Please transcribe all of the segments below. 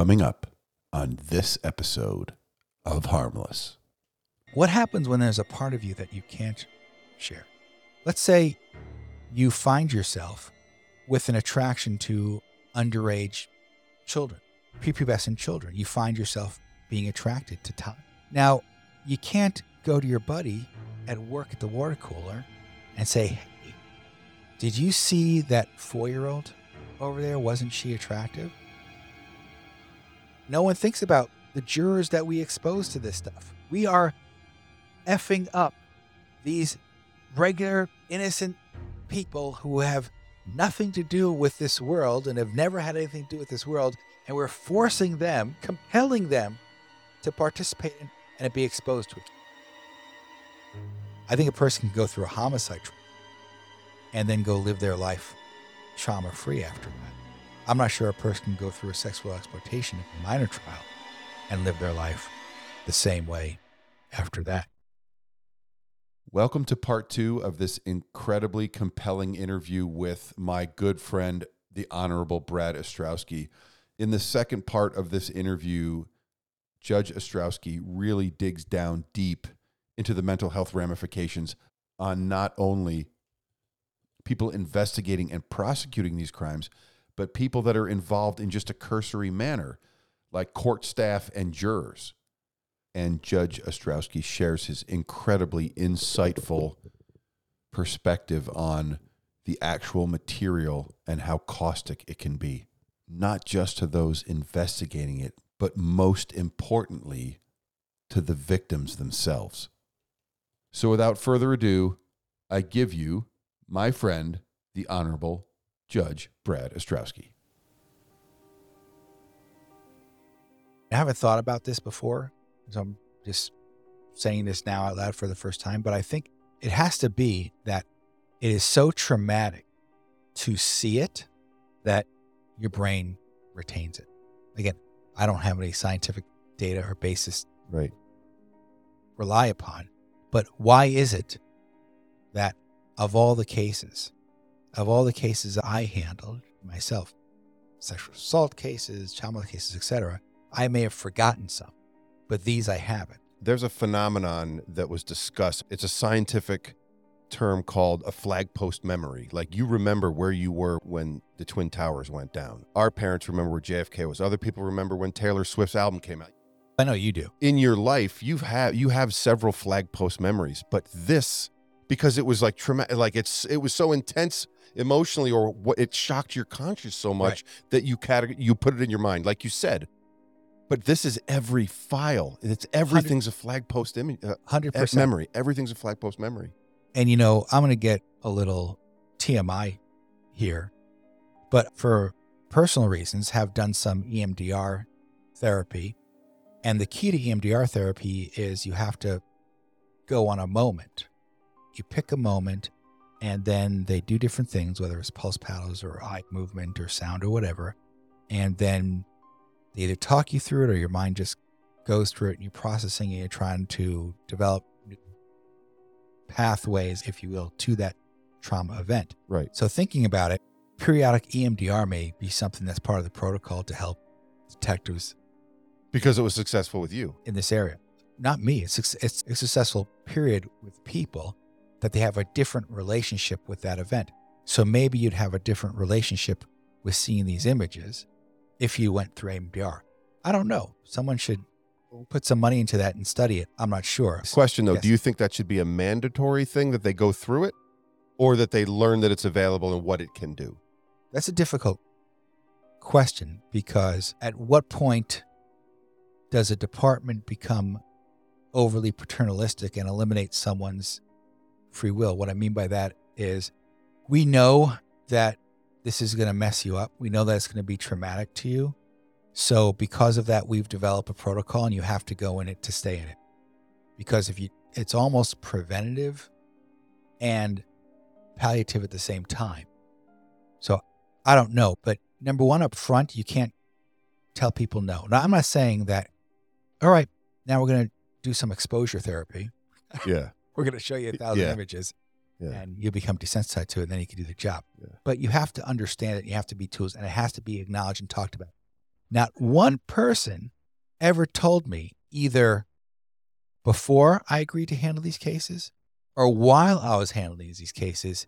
Coming up on this episode of Harmless. What happens when there's a part of you that you can't share? Let's say you find yourself with an attraction to underage children, prepubescent children. You find yourself being attracted to Todd. Now, you can't go to your buddy at work at the water cooler and say, hey, did you see that four year old over there? Wasn't she attractive? No one thinks about the jurors that we expose to this stuff. We are effing up these regular, innocent people who have nothing to do with this world and have never had anything to do with this world. And we're forcing them, compelling them to participate in and be exposed to it. I think a person can go through a homicide and then go live their life trauma free after that. I'm not sure a person can go through a sexual exploitation minor trial and live their life the same way after that. Welcome to part two of this incredibly compelling interview with my good friend, the Honorable Brad Astrowsky. In the second part of this interview, Judge Astrowsky really digs down deep into the mental health ramifications on not only people investigating and prosecuting these crimes, but people that are involved in just a cursory manner, like court staff and jurors. And Judge Astrowsky shares his incredibly insightful perspective on the actual material and how caustic it can be, not just to those investigating it, but most importantly, to the victims themselves. So without further ado, I give you my friend, the Honorable Judge Brad Astrowsky. I haven't thought about this before, so I'm just saying this now out loud for the first time, but I think it has to be that it is so traumatic to see it that your brain retains it. Again, I don't have any scientific data or basis right rely upon, but why is it that of all the cases, of all the cases I handled myself, sexual assault cases, child molestation cases, etc., I may have forgotten some, but these I haven't. There's a phenomenon that was discussed. It's a scientific term called a flag post memory. Like you remember where you were when the Twin Towers went down. Our parents remember where JFK was. Other people remember when Taylor Swift's album came out. I know you do. In your life, you've had you have several flag post memories, but this because it was like traumatic like it's it was so intense emotionally or what it shocked your conscience so much right. that you categ- you put it in your mind like you said. But this is every file. It's everything's a flag post image uh, 100% memory. Everything's a flag post memory. And you know i'm going to get a little tmi here but for personal reasons have done some emdr therapy. And the key to emdr therapy is you have to go on a moment you pick a moment and then they do different things, whether it's pulse paddles or eye movement or sound or whatever. And then they either talk you through it or your mind just goes through it and you're processing it. You're trying to develop pathways, if you will, to that trauma event. Right. So thinking about it, periodic EMDR may be something that's part of the protocol to help detectives. Because it was successful with you. In this area. Not me. It's, it's a successful period with people that they have a different relationship with that event. So maybe you'd have a different relationship with seeing these images if you went through EMDR. I don't know. Someone should put some money into that and study it. I'm not sure. Question though, yes. do you think that should be a mandatory thing that they go through it or that they learn that it's available and what it can do? That's a difficult question because at what point does a department become overly paternalistic and eliminate someone's free will. What I mean by that is we know that this is going to mess you up. We know that it's going to be traumatic to you. So, because of that, we've developed a protocol and you have to go in it to stay in it. Because if you, it's almost preventative and palliative at the same time. So, I don't know. But number one, up front, you can't tell people no. Now, I'm not saying that, all right, now we're going to do some exposure therapy. Yeah. We're going to show you a thousand yeah. images yeah. and you become desensitized to it. And then you can do the job. Yeah. But you have to understand it. You have to be tools and it has to be acknowledged and talked about. Not one person ever told me either before I agreed to handle these cases or while I was handling these cases,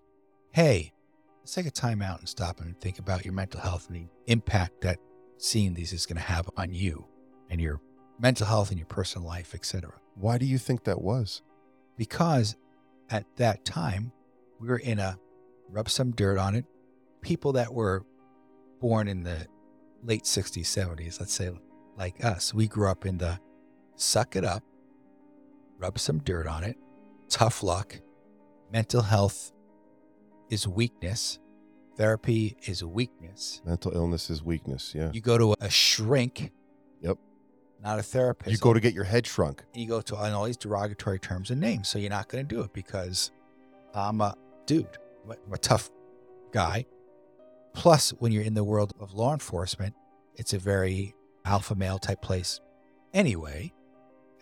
hey, let's take a time out and stop and think about your mental health and the impact that seeing these is going to have on you and your mental health and your personal life, etc. Why do you think that was? Because at that time, we were in a rub some dirt on it. People that were born in the late 60s, 70s, let's say like us, we grew up in the suck it up, rub some dirt on it, tough luck, mental health is weakness, therapy is weakness. Mental illness is weakness. Yeah. You go to a shrink. Not a therapist. You go to get your head shrunk. you go to all these derogatory terms and names. So you're not going to do it because I'm a dude, I'm a tough guy. Plus, when you're in the world of law enforcement, it's a very alpha male type place anyway.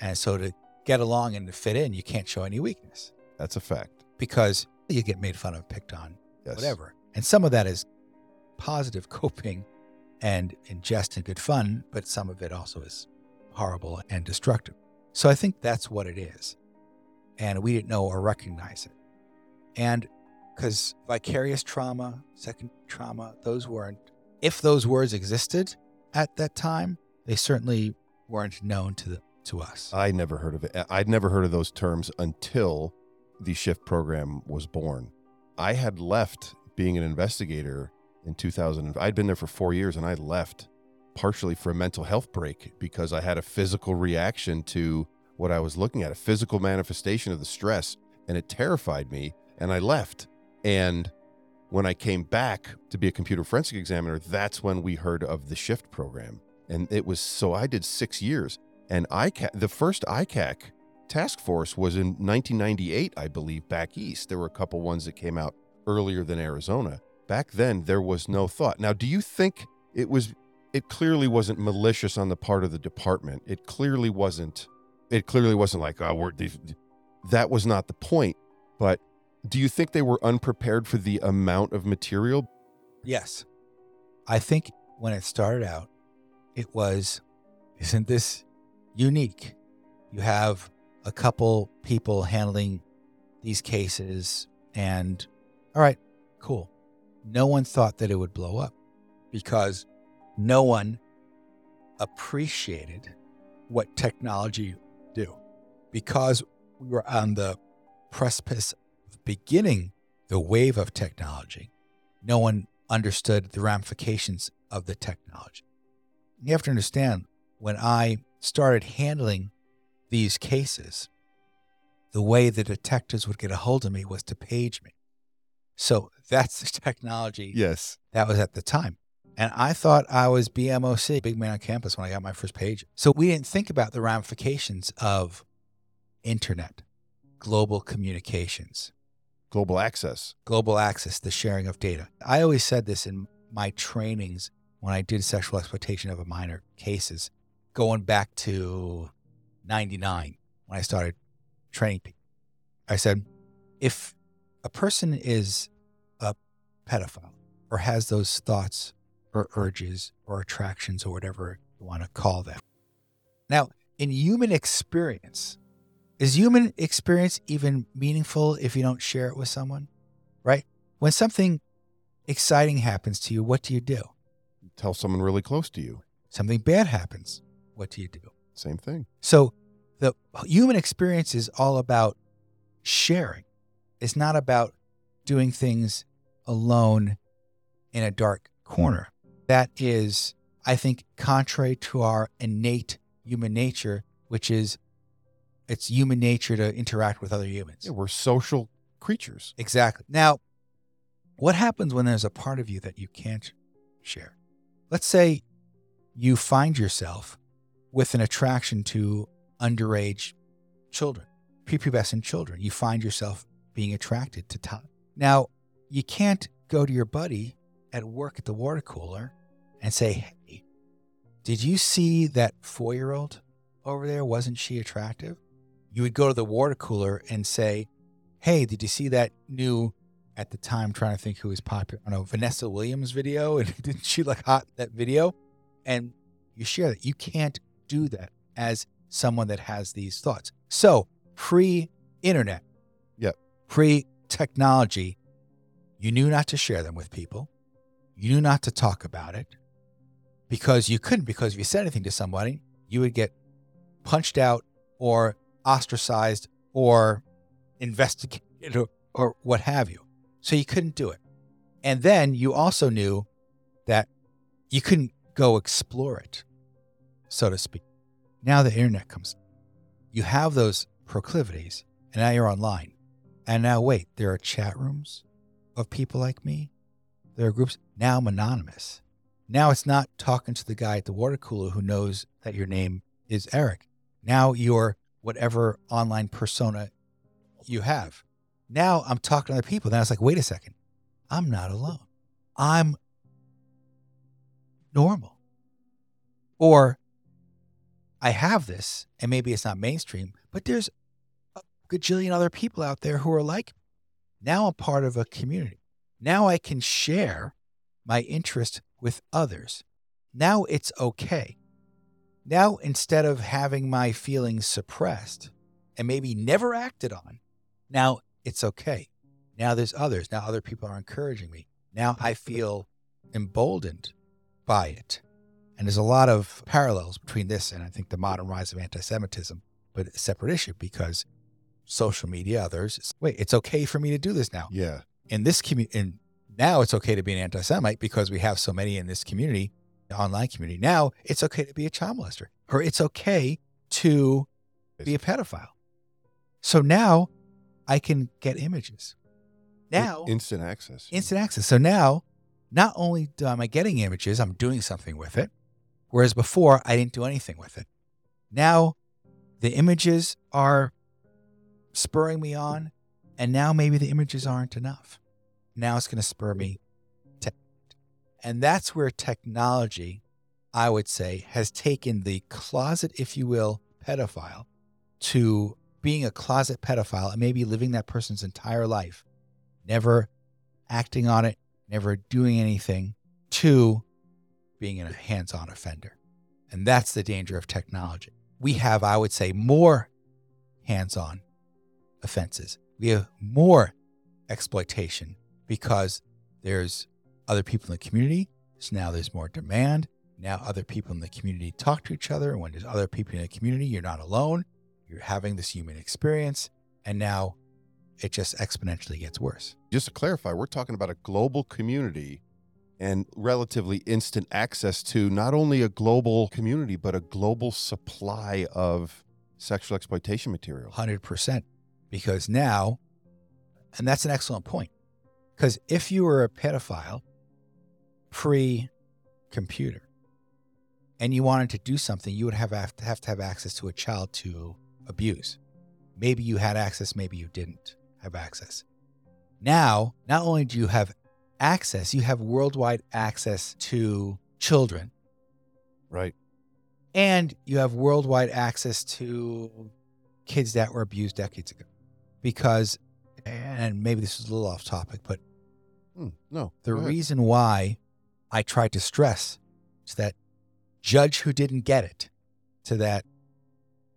And so to get along and to fit in, you can't show any weakness That's a fact. because you get made fun of, picked on, Yes. whatever. And some of that is positive coping and in jest and good fun, but some of it also is horrible and destructive. So I think that's what it is. And we didn't know or recognize it. And because vicarious trauma, second trauma, those weren't, if those words existed at that time, they certainly weren't known to the, to us. I never heard of it. I'd never heard of those terms until the shift program was born. I had left being an investigator in 2000. I'd been there for four years and I left partially for a mental health break because I had a physical reaction to what I was looking at, a physical manifestation of the stress, and it terrified me. And I left. And when I came back to be a computer forensic examiner, that's when we heard of the shift program. And it was so I did six years. And ICAC, the first ICAC task force was in 1998, I believe, back east. There were a couple ones that came out earlier than Arizona. Back then, there was no thought. Now, do you think it was? It clearly wasn't malicious on the part of the department. It clearly wasn't. It clearly wasn't like, oh, we're. That was not the point. But do you think they were unprepared for the amount of material? Yes. I think when it started out, it was, isn't this unique? You have a couple people handling these cases, and all right, cool. No one thought that it would blow up because no one appreciated what technology do. Because we were on the precipice of beginning the wave of technology, no one understood the ramifications of the technology. You have to understand when I started handling these cases, the way the detectives would get a hold of me was to page me. So that's the technology Yes. that was at the time. And I thought I was BMOC, big man on campus, when I got my first page. So we didn't think about the ramifications of internet, global communications, Global access. global access, the sharing of data. I always said this in my trainings when I did sexual exploitation of a minor cases, going back to 99 when I started training people. I said, if a person is a pedophile or has those thoughts or urges or attractions or whatever you want to call them. Now, in human experience, is human experience even meaningful if you don't share it with someone? Right? When something exciting happens to you, what do you do? Tell someone really close to you. Something bad happens. What do you do? Same thing. So the human experience is all about sharing. It's not about doing things alone in a dark corner. That is, I think, contrary to our innate human nature, which is it's human nature to interact with other humans. Yeah, we're social creatures. Exactly. Now, what happens when there's a part of you that you can't share? Let's say you find yourself with an attraction to underage children, prepubescent children. You find yourself being attracted to Todd. Now, you can't go to your buddy at work at the water cooler and say, Hey, did you see that four year old over there? Wasn't she attractive? You would go to the water cooler and say, hey, did you see that new at the time trying to think who was popular? I don't know, Vanessa Williams video? And didn't she look hot in that video? And You share that. You can't do that as someone that has these thoughts. So, pre internet, yeah, pre technology, you knew not to share them with people. You knew not to talk about it because you couldn't, because if you said anything to somebody, you would get punched out or ostracized or investigated or, or what have you. So you couldn't do it. And then you also knew that you couldn't go explore it, so to speak. Now the internet comes. You have those proclivities, and now you're online. And now, wait, there are chat rooms of people like me. There are groups. Now I'm anonymous. Now it's not talking to the guy at the water cooler who knows that your name is Eric. Now you're whatever online persona you have. Now I'm talking to other people. Then it's like, wait a second, I'm not alone. I'm normal. Or I have this, and maybe it's not mainstream, but there's a gajillion other people out there who are like, now I'm part of a community. Now I can share my interest with others. Now it's okay. Now, instead of having my feelings suppressed and maybe never acted on, now it's okay. Now there's others. Now other people are encouraging me. Now I feel emboldened by it. And there's a lot of parallels between this and I think the modern rise of anti Semitism, but a separate issue because social media, others, wait, it's okay for me to do this now. Yeah. In this community, now it's okay to be an anti Semite because we have so many in this community, the online community. Now it's okay to be a child molester or it's okay to be a pedophile. So now I can get images. Now, instant access. instant access. So now, not only am I getting images, I'm doing something with it. Whereas before, I didn't do anything with it. Now, the images are spurring me on, and now maybe the images aren't enough. Now it's going to spur me to. And that's where technology, I would say, has taken the closet, if you will, pedophile to being a closet pedophile and maybe living that person's entire life, never acting on it, never doing anything, to being a hands on offender. And that's the danger of technology. We have, I would say, more hands on offenses. We have more exploitation because there's other people in the community. So now there's more demand. Now other people in the community talk to each other. And when there's other people in the community, you're not alone. You're having this human experience. And now it just exponentially gets worse. Just to clarify, we're talking about a global community and relatively instant access to not only a global community, but a global supply of sexual exploitation material. 100%. Because now, and that's an excellent point, because if you were a pedophile pre computer and you wanted to do something, you would have, have to have to have access to a child to abuse. Maybe you had access, maybe you didn't have access. Now, not only do you have access, you have worldwide access to children Right. and you have worldwide access to kids that were abused decades ago because and maybe this is a little off topic but Hmm, no. the reason why i tried to stress to that judge who didn't get it to that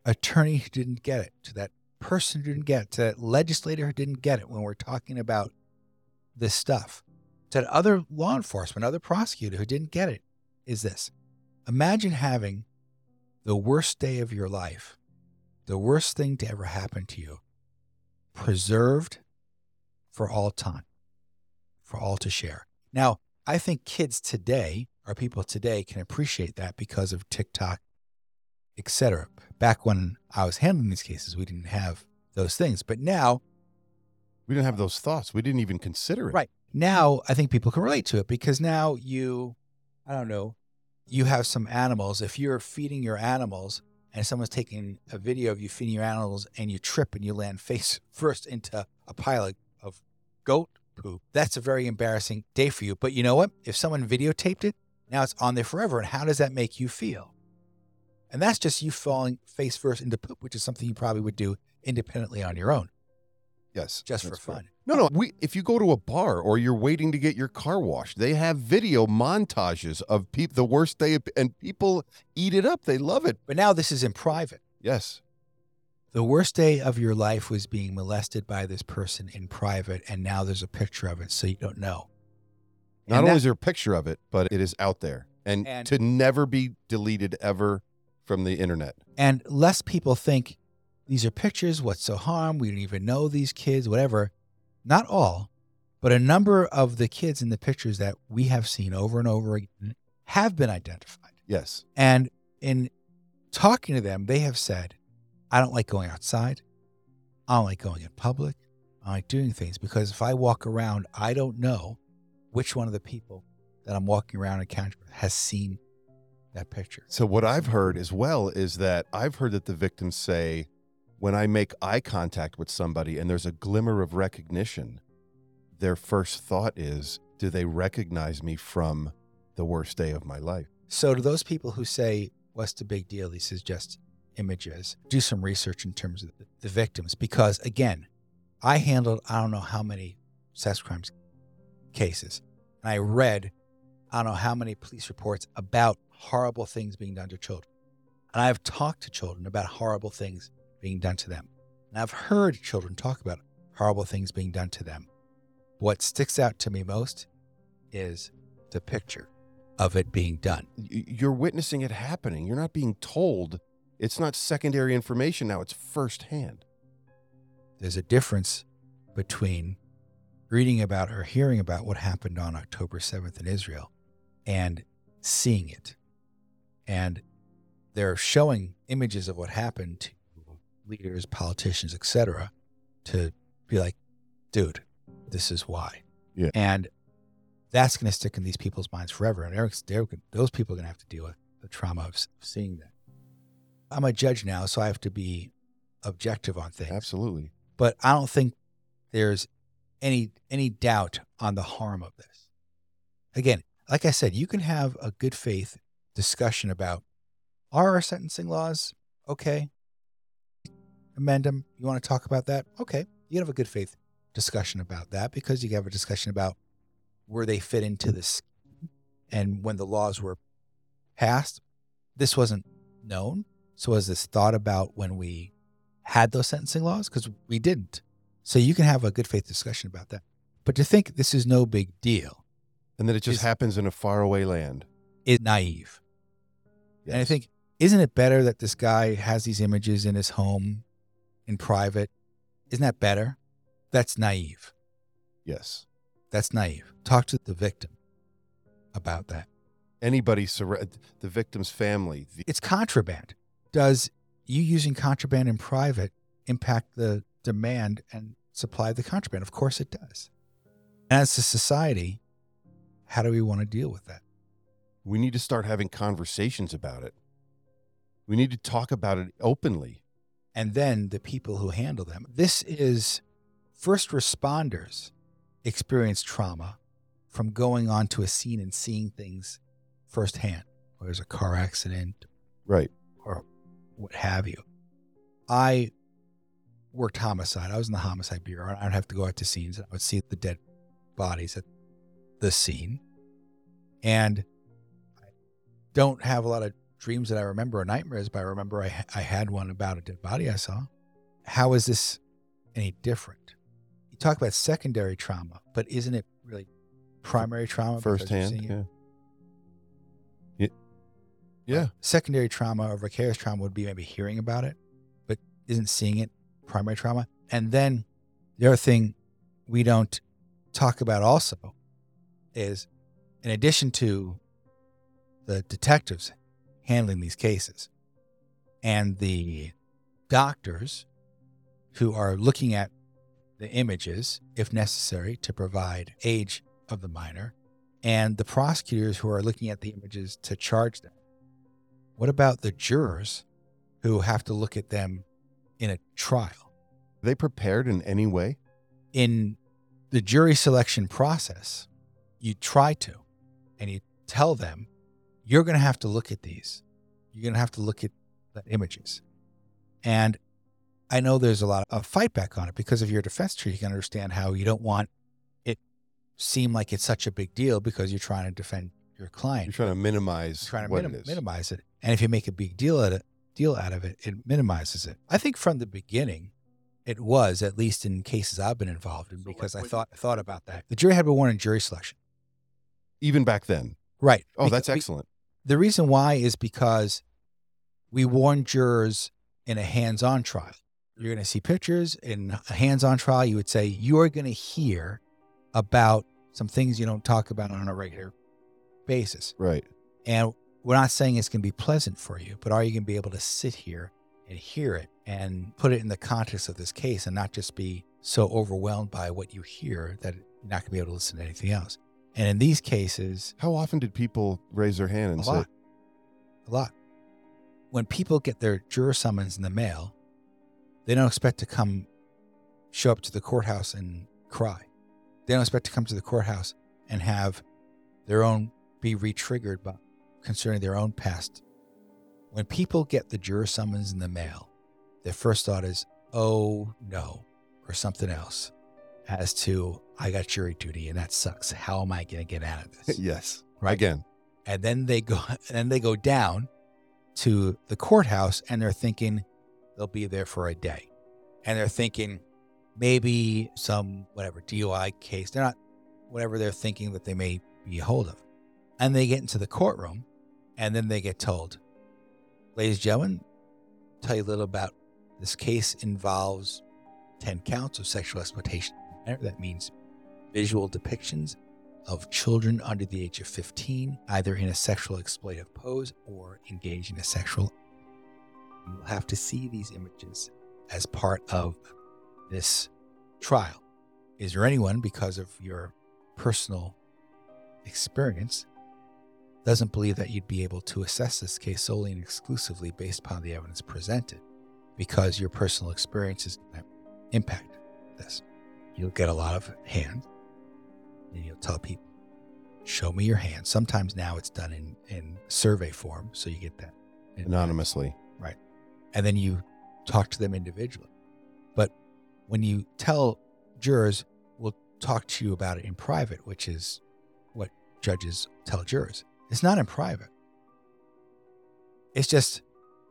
attorney who didn't get it to that person who didn't get it to that legislator who didn't get it when we're talking about this stuff to that other law enforcement other prosecutor who didn't get it is this imagine having the worst day of your life, the worst thing to ever happen to you, preserved for all time, for all to share. Now, I think kids today, or people today, can appreciate that because of TikTok, etc. Back when I was handling these cases, we didn't have those things. But now, we didn't have those thoughts. We didn't even consider it. Right. now, I think people can relate to it because now you, I don't know, you have some animals. If you're feeding your animals and someone's taking a video of you feeding your animals and you trip and you land face first into a pile of, of goat poop, that's a very embarrassing day for you. But you know what? If someone videotaped it, now it's on there forever. And how does that make you feel? And that's just you falling face first into poop, which is something you probably would do independently on your own Yes. just for fun. correct. No, no. We if you go to a bar or you're waiting to get your car washed, they have video montages of peop the worst day of, and people eat it up. They love it. But now this is in private. Yes. The worst day of your life was being molested by this person in private, and now there's a picture of it, so you don't know. Not And only that- is there a picture of it, but it is out there and, And- to never be deleted ever from the internet. And less people think these are pictures. What's so harm? We don't even know these kids, whatever. Not all, but a number of the kids in the pictures that we have seen over and over again have been identified. Yes. And in talking to them, they have said, I don't like going outside. I don't like going in public. I don't like doing things because if I walk around, I don't know which one of the people that I'm walking around encountering has seen that picture. So what I've heard as well is that I've heard that the victims say when I make eye contact with somebody and there's a glimmer of recognition, their first thought is, do they recognize me from the worst day of my life? So, to those people who say, What's the big deal? This is just images, do some research in terms of the, victims. Because again, I handled, I don't know how many sex crimes cases, and I read, I don't know how many police reports about horrible things being done to children. And I've talked to children about horrible things being done to them. And I've heard children talk about horrible things being done to them. What sticks out to me most is the picture of it being done. You're witnessing it happening. You're not being told. It's not secondary information now, it's firsthand. There's a difference between reading about or hearing about what happened on October 7th in Israel and seeing it. And they're showing images of what happened to leaders, politicians, etc., to be like, dude, this is why. Yeah. And that's going to stick in these people's minds forever. And they're, those people are going to have to deal with the trauma of seeing that. I'm a judge now, so I have to be objective on things Absolutely. but I don't think there's any any doubt on the harm of this. Again, like I said, you can have a good faith discussion about are our sentencing laws okay? Amend them. You want to talk about that? Okay. You can have a good faith discussion about that because you can have a discussion about where they fit into this and when the laws were passed. This wasn't known. So was this thought about when we had those sentencing laws? Because we didn't. So you can have a good faith discussion about that. But to think this is no big deal And that it just Is- happens in a faraway land. is naive. And I think, isn't it better that this guy has these images in his home in private? Isn't that better? That's naive. yes. That's naive. Talk to the victim about that. Anybody, surra- the victim's family, the, It's contraband. Does you using contraband in private impact the demand and supply of the contraband? Of course it does. As a society, how do we want to deal with that? we need to start having conversations about it. We need to talk about it openly. and then the people who handle them. This is first responders experience trauma from going onto a scene and seeing things firsthand, whether there's a car accident Right. What have you. I worked homicide. I was in the homicide bureau, and I'd have to go out to scenes and I would see the dead bodies at the scene. And I don't have a lot of dreams that I remember or nightmares, but I remember I, I had one about a dead body I saw. How is this any different? You talk about secondary trauma, but isn't it really primary trauma? Firsthand. seeing it? Yeah. Yeah. Yeah. secondary trauma or vicarious trauma would be maybe hearing about it, but isn't seeing it primary trauma. And then the other thing we don't talk about also is in addition to the detectives handling these cases and the doctors who are looking at the images, if necessary, to provide age of the minor, and the prosecutors who are looking at the images to charge them. What about the jurors who have to look at them in a trial? Are they prepared in any way? In the jury selection process, you try to, and you tell them, you're going to have to look at these. You're going to have to look at the images. And I know there's a lot of fight back on it because if you're a defense tree. You can understand how you don't want it seem like it's such a big deal because you're trying to defend your client. You're trying to minimize trying to what minim- it is. minimize it. And if you make a big deal out of it, deal out of it, it minimizes it. I think from the beginning, it was at least in cases I've been involved in because I thought thought about that. The jury had been warned in jury selection, Even back then. right? Oh, Beca- that's be- excellent. the reason why is because we warn jurors in a hands-on trial. You're going to see pictures in a hands-on trial. You would say you're going to hear about some things you don't talk about on a regular basis. Right. And we're not saying it's going to be pleasant for you, but are you going to be able to sit here and hear it and put it in the context of this case and not just be so overwhelmed by what you hear that you're not going to be able to listen to anything else? And in these cases, How often did people raise their hand and a say, lot, a lot. When people get their juror summons in the mail, they don't expect to come show up to the courthouse and cry. They don't expect to come to the courthouse and have their own be re-triggered by concerning their own past. When people get the juror summons in the mail, their first thought is, "Oh no," or something else, as to I got jury duty and that sucks. How am I going to get out of this? yes. Right. Again. and then they go and then they go down to the courthouse and they're thinking they'll be there for a day and they're thinking maybe some whatever dui case they're not whatever they're thinking that they may be a hold of and they get into the courtroom and then they get told ladies and gentlemen I'll tell you a little about this case involves 10 counts of sexual exploitation that means visual depictions of children under the age of 15, either in a sexual exploitive pose or engaged in a sexual. You will have to see these images as part of this trial. Is there anyone, because of your personal experience, doesn't believe that you'd be able to assess this case solely and exclusively based upon the evidence presented because your personal experiences impact this? You'll get a lot of hands and you'll tell people, show me your hand. Sometimes now it's done in, in survey form, so you get that. Anonymously. Right. And then you talk to them individually. But when you tell jurors, we'll talk to you about it in private, which is what judges tell jurors. It's not in private. It's just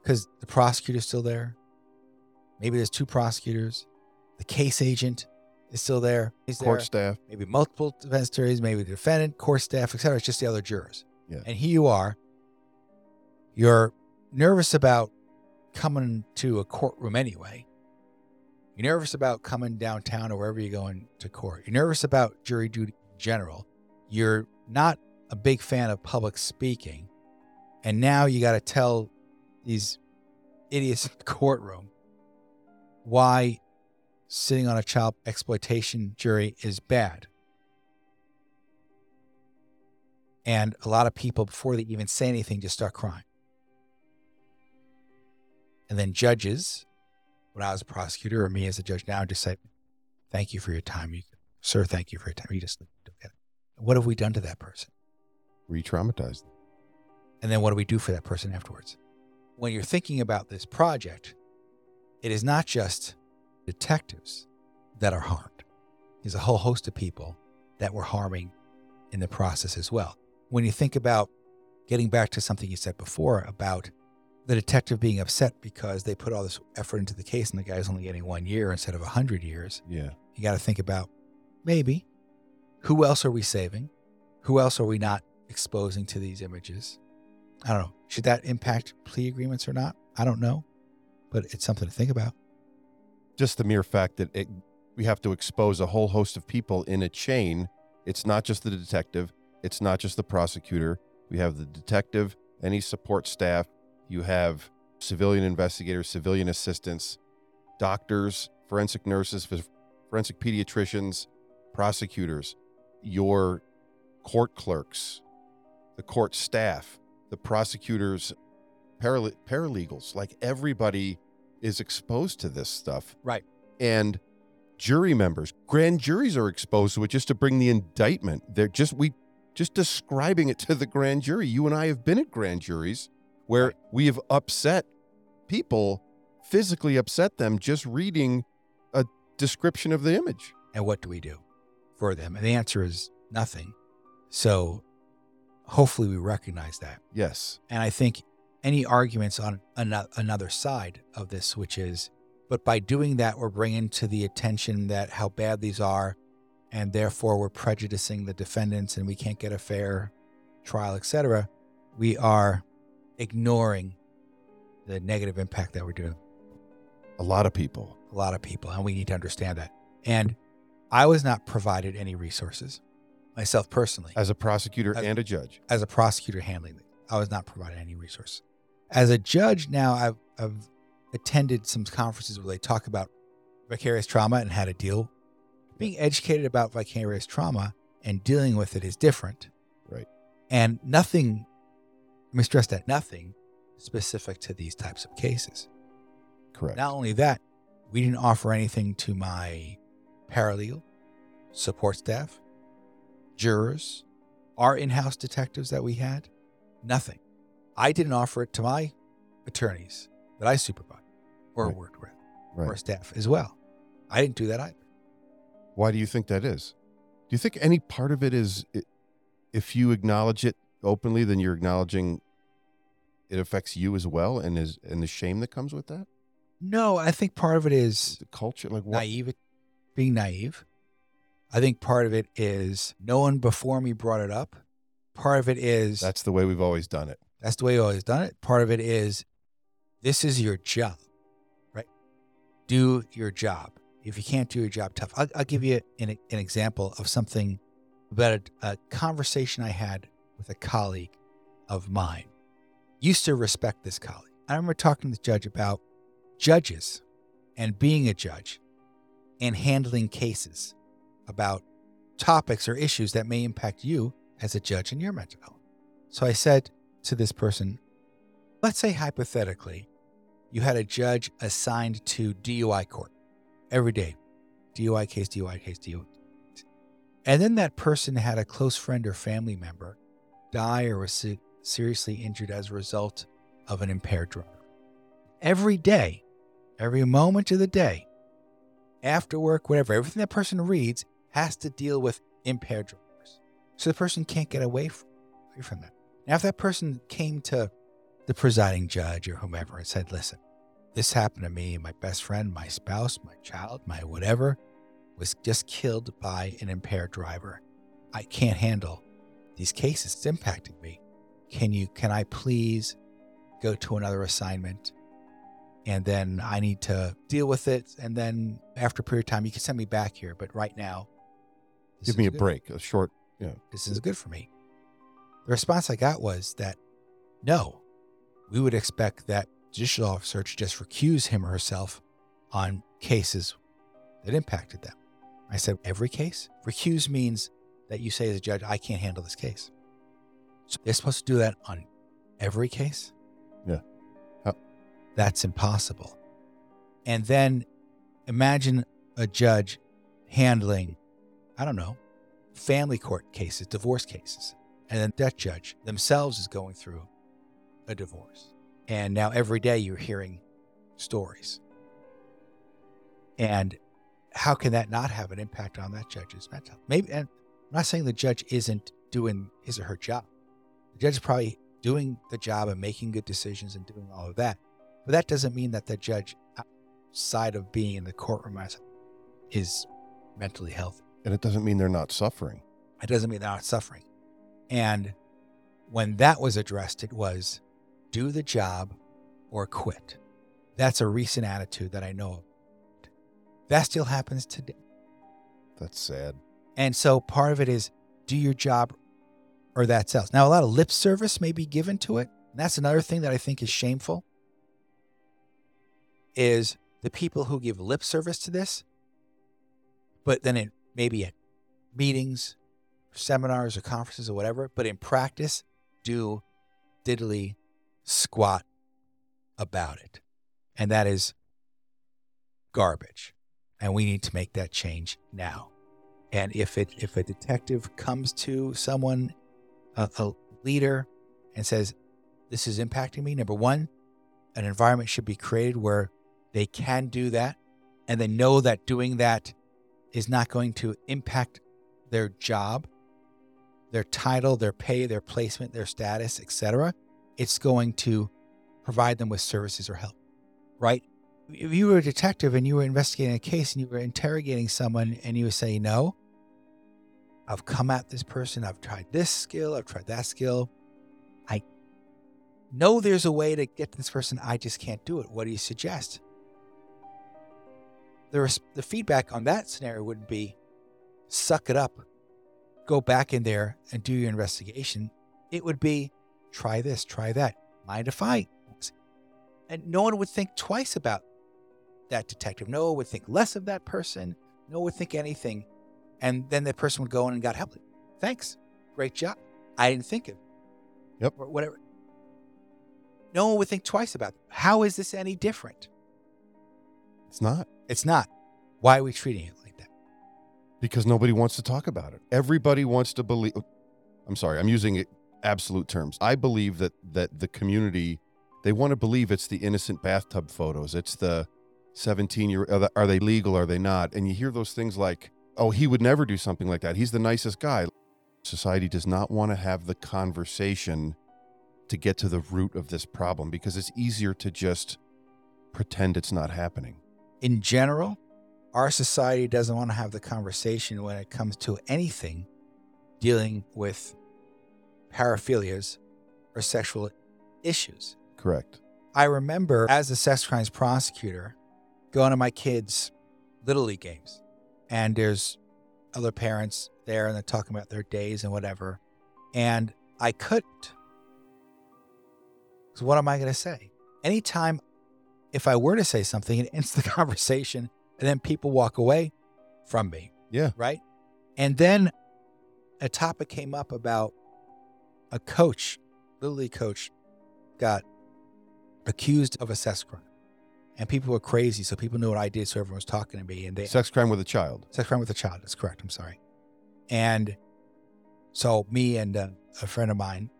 because the prosecutor's still there. Maybe there's two prosecutors. The case agent is still there. He's there Court staff. maybe multiple defense attorneys, maybe the defendant, court staff, etc. It's just the other jurors. Yeah. And here you are. You're nervous about coming to a courtroom anyway. You're nervous about coming downtown or wherever you're going to court. You're nervous about jury duty in general. You're not a big fan of public speaking. And now you got to tell these idiots in the courtroom why sitting on a child exploitation jury is bad. And a lot of people, before they even say anything, just start crying. And then judges, when I was a prosecutor or me as a judge now, just say, Thank you for your time. You, sir, thank you for your time. You just don't get it. What have we done to that person? Re traumatized. And then what do we do for that person afterwards? When you're thinking about this project, it is not just detectives that are harmed. There's a whole host of people that we're harming in the process as well. When you think about getting back to something you said before about the detective being upset because they put all this effort into the case and the guy's only getting one year instead of a hundred years, Yeah. you got to think about maybe who else are we saving? Who else are we not exposing to these images? I don't know. Should that impact plea agreements or not? I don't know, but it's something to think about. Just the mere fact that it, we have to expose a whole host of people in a chain. It's not just the detective, it's not just the prosecutor. We have the detective, any support staff, you have civilian investigators, civilian assistants, doctors, forensic nurses, forensic pediatricians, prosecutors, your court clerks, the court staff, the prosecutors, parale- paralegals, like everybody is exposed to this stuff. Right. And jury members, grand juries are exposed to it just to bring the indictment. They're just we just describing it to the grand jury. You and I have been at grand juries where Right. we have upset people physically upset them just reading a description of the image. And what do we do for them? And the answer is nothing. So hopefully we recognize that. Yes. And I think any arguments on ano- another side of this, which is, but by doing that, we're bringing to the attention that how bad these are, and therefore we're prejudicing the defendants and we can't get a fair trial, etc. We are ignoring the negative impact that we're doing A lot of people. a lot of people, and we need to understand that. And I was not provided any resources myself personally As a prosecutor As- and a judge. as a prosecutor handling it. I was not provided any resource. As a judge now, I've, I've attended some conferences where they talk about vicarious trauma and how to deal. Being educated about vicarious trauma and dealing with it is different. Right. And nothing, let me stress that nothing specific to these types of cases. Correct. Not only that, we didn't offer anything to my paralegal, support staff, jurors, our in house detectives that we had. Nothing. I didn't offer it to my attorneys that I supervised or Right. worked with Right. or staff as well. I didn't do that either. Why do you think that is? Do you think any part of it is if you acknowledge it openly, then you're acknowledging it affects you as well and is and the shame that comes with that? No, I think part of it is The culture like what naive, being naive. I think part of it is no one before me brought it up. Part of it is that's the way we've always done it. That's the way you always done it. Part of it is this is your job, right? Do your job. If you can't do your job tough, I'll, I'll give you an, an example of something about a, a conversation I had with a colleague of mine. Used to respect this colleague. I remember talking to the judge about judges and being a judge and handling cases about topics or issues that may impact you as a judge in your mental health. So I said to this person, let's say hypothetically, you had a judge assigned to DUI court every day, DUI case, DUI case, DUI. case. And then that person had a close friend or family member die or was seriously injured as a result of an impaired driver. Every day, every moment of the day, after work, whatever, everything that person reads has to deal with impaired drivers. So the person can't get away from, away from that. Now, if that person came to the presiding judge or whomever and said, listen, this happened to me, my best friend, my spouse, my child, my whatever was just killed by an impaired driver. I can't handle these cases. It's impacting me. Can you, can I please go to another assignment? And then I need to deal with it. And then after a period of time, you can send me back here. But right now, this Give me a good break, a short Yeah. this is good for me. The response I got was that no, we would expect that judicial officer to just recuse him or herself on cases that impacted them. I said, every case? Recuse means that you say as a judge, I can't handle this case. So they're supposed to do that on every case? Yeah. How- That's impossible. And then imagine a judge handling, I don't know, family court cases, divorce cases. And then that judge themselves is going through a divorce. And now every day you're hearing stories. And how can that not have an impact on that judge's mental? Maybe, and I'm not saying the judge isn't doing his or her job. The judge is probably doing the job and making good decisions and doing all of that. But that doesn't mean that the judge, outside of being in the courtroom, is mentally healthy. And it doesn't mean they're not suffering. It doesn't mean they're not suffering. And when that was addressed, it was do the job or quit. That's a recent attitude that I know of. That still happens today. That's sad. And so part of it is do your job or that's else. Now, a lot of lip service may be given to it. And that's another thing that I think is shameful is the people who give lip service to this, but then it maybe at meetings, seminars or conferences or whatever, but in practice do diddly squat about it. And that is garbage. And we need to make that change now. And if it if a detective comes to someone, a, a leader, and says, "This is impacting me," number one, an environment should be created where they can do that and they know that doing that is not going to impact their job, their title, their pay, their placement, their status, etc. It's going to provide them with services or help, right? If you were a detective and you were investigating a case and you were interrogating someone and you say, No, I've come at this person, I've tried this skill, I've tried that skill. I know there's a way to get this person, I just can't do it. What do you suggest? The, res- the feedback on that scenario would be suck it up, go back in there and do your investigation. It would be try this, try that. Mind if I? And no one would think twice about that detective. No one would think less of that person. No one would think anything. And then the person would go in and got help. Thanks. Great job. I didn't think of it. Yep. Or whatever. No one would think twice about it. How is this any different? It's not It's not. Why are we treating it like that? because nobody wants to talk about it. Everybody wants to believe. I'm sorry, I'm using absolute terms. I believe that that the community they want to believe it's the innocent bathtub photos. It's the 17 year are they legal? Are they not? And you hear those things like, "Oh, he would never do something like that. He's the nicest guy." Society does not want to have the conversation to get to the root of this problem because it's easier to just pretend it's not happening. In general, our society doesn't want to have the conversation when it comes to anything dealing with paraphilias or sexual issues. Correct. I remember as a sex crimes prosecutor going to my kids' little league games, and there's other parents there and they're talking about their days and whatever. And I couldn't. So, what am I going to say? Anytime, if I were to say something, it ends the conversation, and then people walk away from me. Yeah. Right. And then a topic came up about a coach, little league coach, got accused of a sex crime. And people were crazy. So people knew what I did. So everyone was talking to me. And they, Sex crime with a child. sex crime with a child. That's correct. I'm sorry. And so me and uh, a friend of mine,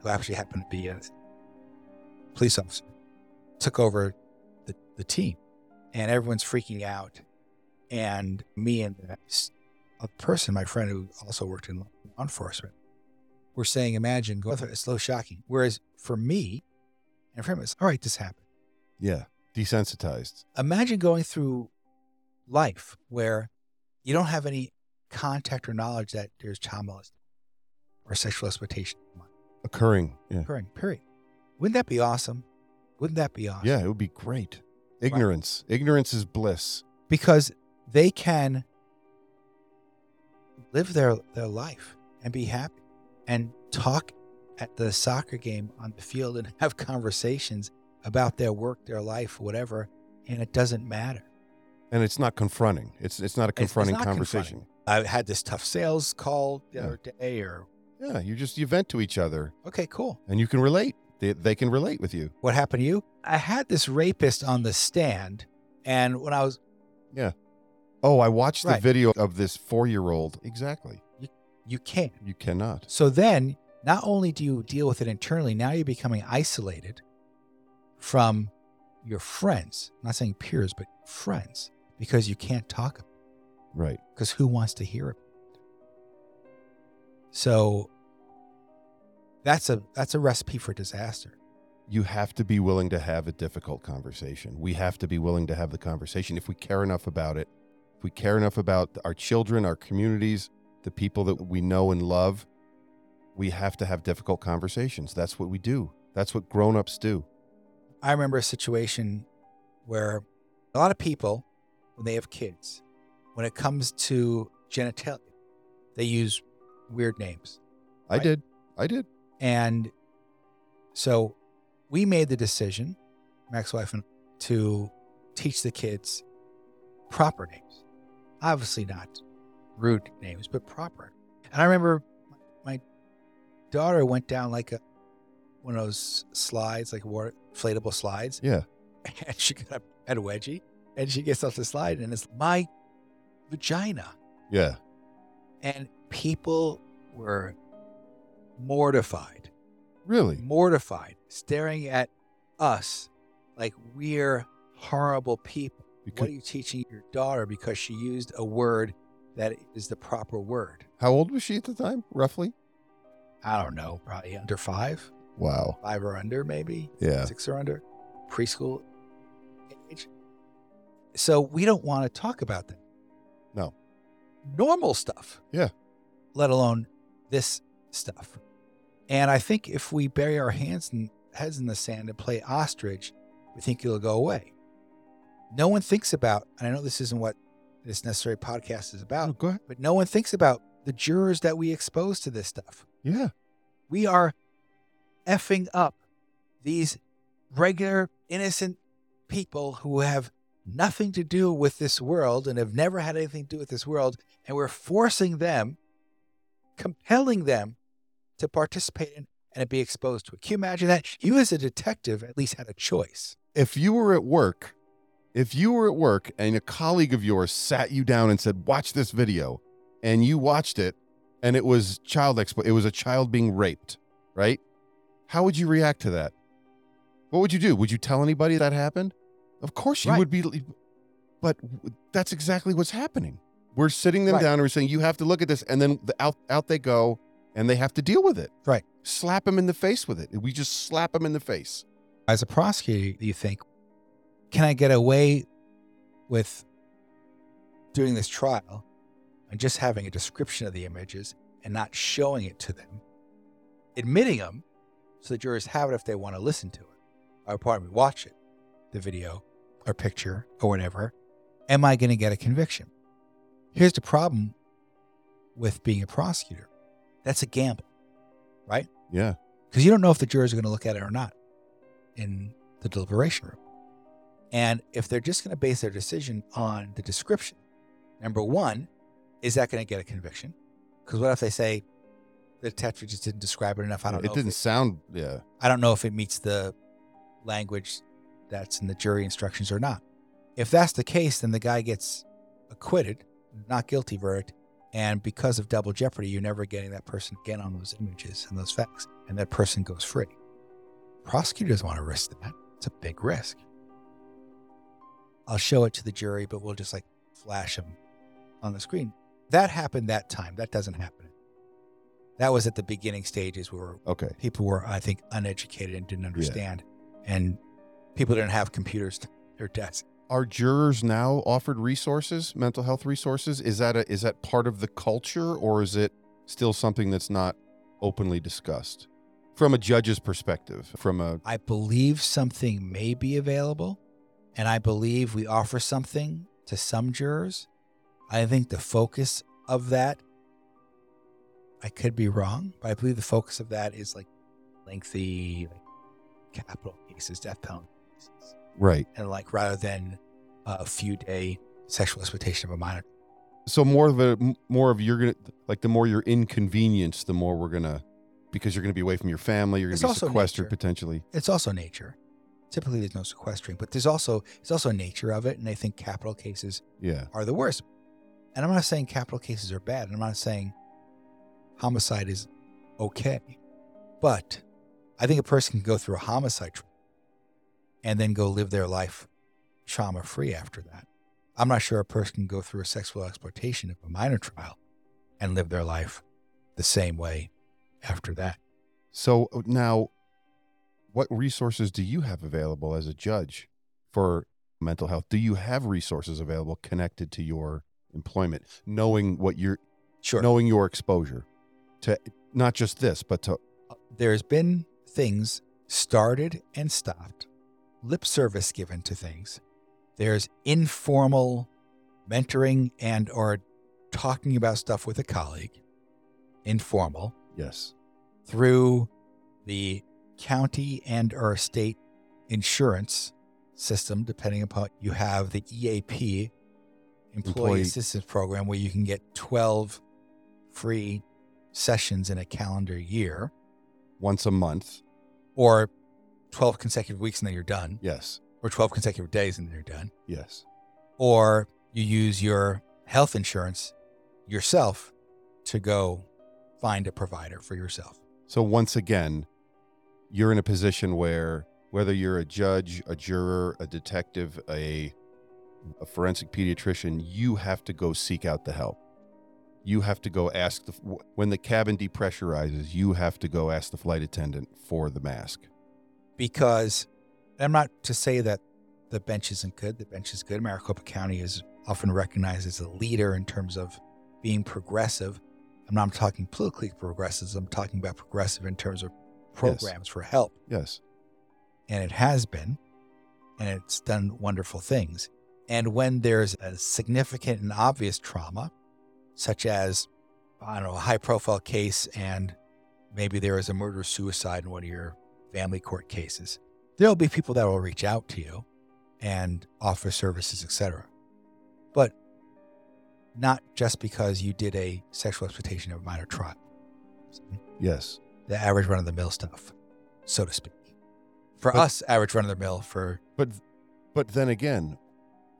who actually happened to be a police officer, took over the, the team. And everyone's freaking out. And me and a person, my friend who also worked in law enforcement, were saying, imagine, going through it's so shocking. Whereas for me, and for him, it's all right, this happened Yeah. Desensitized. imagine going through life where you don't have any contact or knowledge that there's child molestation or sexual exploitation Occurring. Yeah. occurring, period. Wouldn't that be awesome? Wouldn't that be awesome? Yeah, it would be great. Ignorance. Ignorance is bliss. Because they can live their, their life and be happy and talk at the soccer game on the field and have conversations about their work, their life, whatever, and it doesn't matter. And it's not confronting. It's it's not a confronting not conversation. I had this tough sales call the Yeah. other day, or Yeah, you just you vent to each other okay, cool. and you can relate. They, they can relate with you. What happened to you? I had this rapist on the stand, and when I was, Yeah. Oh, I watched the video of this four year old. Exactly. you can't. You cannot. So then, not only do you deal with it internally, now you're becoming isolated from your friends. I'm not saying peers, but friends, because you can't talk. About it. Right. Because who wants to hear it? So that's a that's a recipe for disaster. You have to be willing to have a difficult conversation. We have to be willing to have the conversation if we care enough about it. If we care enough about our children, our communities, the people that we know and love, we have to have difficult conversations. That's what we do. That's what grown-ups do. I remember a situation where a lot of people, when they have kids, when it comes to genitalia, they use weird names. I Right. did. I did. And so we made the decision, Max wife and to teach the kids proper names. Obviously not rude names, but proper. And I remember my daughter went down like a one of those slides, like water inflatable slides, Yeah. and she got up at a wedgie, and she gets off the slide, and it's my vagina. Yeah. And people were mortified, Really? mortified, staring at us like we're horrible people. Because- what are you teaching your daughter because she used a word that is the proper word? How old was she at the time, roughly? I don't know, probably under five, Wow. five or under, maybe Yeah. six or under, preschool age. So we don't want to talk about that. No. Normal stuff. Yeah. Let alone this stuff. And I think if we bury our hands and heads in the sand and play ostrich, we think it'll go away. No one thinks about, and I know this isn't what this necessary podcast is about, Oh, but no one thinks about the jurors that we expose to this stuff. Yeah. We are effing up these regular, innocent people who have nothing to do with this world and have never had anything to do with this world. And we're forcing them, compelling them to participate in and be exposed to it. Can you imagine that? You, as a detective, at least had a choice. If you were at work, if you were at work and a colleague of yours sat you down and said, "Watch this video," and you watched it, and it was child expo, it was a child being raped, right? How would you react to that? What would you do? Would you tell anybody that happened? Of course you Right. would be, but that's exactly what's happening. We're sitting them Right. down and we're saying, "You have to look at this," and then the, out out they go, and they have to deal with it. Right. Slap them in the face with it. We just slap them in the face. As a prosecutor, you think, can I get away with doing this trial and just having a description of the images and not showing it to them, admitting them so the jurors have it if they want to listen to it, or pardon me, watch it, the video or picture or whatever. Am I going to get a conviction? Here's the problem with being a prosecutor that's a gamble, right? Yeah. because you don't know if the jurors are going to look at it or not in the deliberation room. And if they're just going to base their decision on the description, number one, is that going to get a conviction? Because what if they say the detective just didn't describe it enough? I don't know. it know. didn't If sound. Yeah. I don't know if it meets the language that's in the jury instructions or not. If that's the case, then the guy gets acquitted, not guilty verdict. And because of double jeopardy, you're never getting that person again on those images and those facts, and that person goes free. Prosecutor doesn't want to risk that. It's a big risk. I'll show it to the jury, but we'll just like flash them on the screen. That happened that time. That doesn't happen. That was at the beginning stages where Okay. people were, I think, uneducated and didn't understand, and people didn't have computers at their desk. Are jurors now offered resources, mental health resources? Is that a, is that part of the culture, or is it still something that's not openly discussed from a judge's perspective? From a I believe something may be available, and I believe we offer something to some jurors. I think the focus of that, I could be wrong, but I believe the focus of that is like lengthy, like capital cases, death penalty cases, right. and like rather than uh, a few day sexual exploitation of a minor. So more of a more of you're gonna like the more you're inconvenienced, the more we're gonna because you're gonna be away from your family. You're gonna It's be sequestered nature. potentially. It's also nature. Typically, there's no sequestering, but there's also it's also nature of it, and I think capital cases Yeah. are the worst. And I'm not saying capital cases are bad. and I'm not saying homicide is okay. But I think a person can go through a homicide trial and then go live their life trauma free after that. I'm not sure a person can go through a sexual exploitation of a minor trial and live their life the same way after that. So now, what resources do you have available as a judge for mental health? Do you have resources available connected to your employment, knowing what you're Sure. knowing your exposure to not just this, but to there's been things started and stopped, lip service given to things. There's informal mentoring and or talking about stuff with a colleague, informal, yes, through the county and or state insurance system, depending upon you have the EAP, Employee, Employee- Assistance Program, where you can get 12 free sessions in a calendar year once a month. or 12 consecutive weeks and then you're done, Yes, or 12 consecutive days and then you're done, yes, or you use your health insurance yourself to go find a provider for yourself. So once again, you're in a position where whether you're a judge, a juror, a detective, a, a forensic pediatrician, you have to go seek out the help. You have to go ask the when the cabin depressurizes. You have to go ask the flight attendant for the mask. Because I'm not to say that the bench isn't good. The bench is good. Maricopa County is often recognized as a leader in terms of being progressive. I'm not talking politically progressive. I'm talking about progressive in terms of programs for help. Yes. And it has been, and it's done wonderful things. And when there's a significant and obvious trauma, such as, I don't know, a high profile case, and maybe there is a murder suicide in one of your family court cases, there'll be people that will reach out to you and offer services, etc. But not just because you did a sexual exploitation of a minor trial. Yes. The average run of the mill stuff, so to speak. For But- us, average run of the mill for But but then again,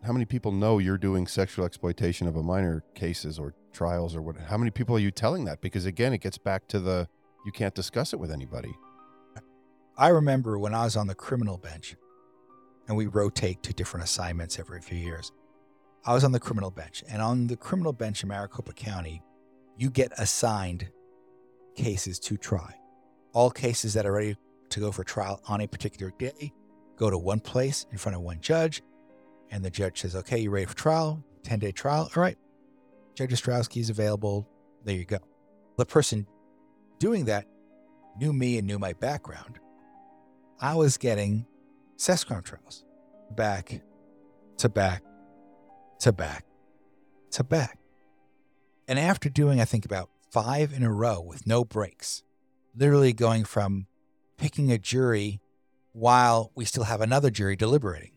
how many people know you're doing sexual exploitation of a minor cases or trials or what? How many people are you telling that? Because again, it gets back to the you can't discuss it with anybody. I remember when I was on the criminal bench and we rotate to different assignments every few years. I was on the criminal bench, and on the criminal bench in Maricopa County, you get assigned cases to try. All cases that are ready to go for trial on a particular day go to one place in front of one judge, and the judge says, Okay, you're ready for trial? 10 day trial? All right. Judge Astrowsky is available. There you go. The person doing that knew me and knew my background. I was getting sex trials back to back to back to back. And after doing, I think, about five in a row with no breaks, literally going from picking a jury while we still have another jury deliberating,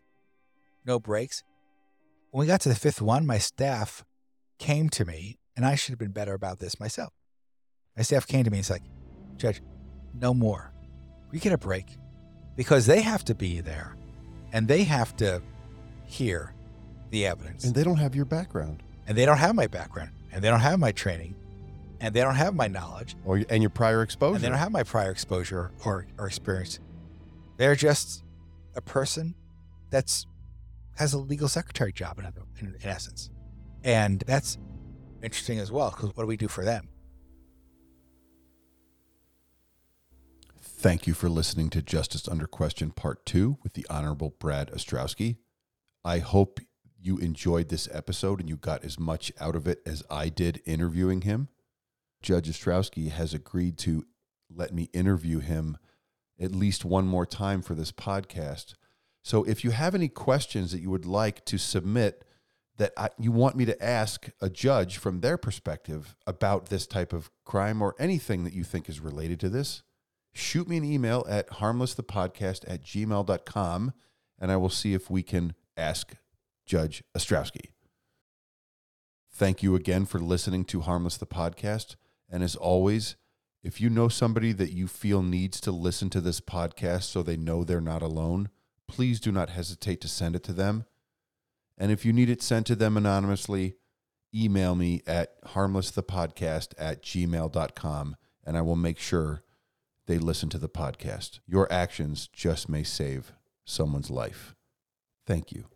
no breaks. When we got to the fifth one, my staff came to me, and I should have been better about this myself. My staff came to me and said, like, Judge, no more. We get a break because they have to be there and they have to hear the evidence. And they don't have your background And they don't have my background and they don't have my training and they don't have my knowledge or and your prior exposure. and they don't have my prior exposure or, or experience. They're just a person that's has a legal secretary job in, in, in essence. And that's interesting as well because what do we do for them? Thank you for listening to Justice Under Question Part 2 with the Honorable Brad Astrowsky. I hope you enjoyed this episode and you got as much out of it as I did interviewing him. Judge Astrowsky has agreed to let me interview him at least one more time for this podcast. So if you have any questions that you would like to submit that I, you want me to ask a judge from their perspective about this type of crime or anything that you think is related to this, shoot me an email at harmlessthepodcast at gmail.com and I will see if we can ask Judge Astrowsky. Thank you again for listening to Harmless the Podcast. And as always, if you know somebody that you feel needs to listen to this podcast so they know they're not alone, please do not hesitate to send it to them. And if you need it sent to them anonymously, email me at harmlessthepodcast at gmail.com and I will make sure they listen to the podcast. Your actions just may save someone's life. Thank you.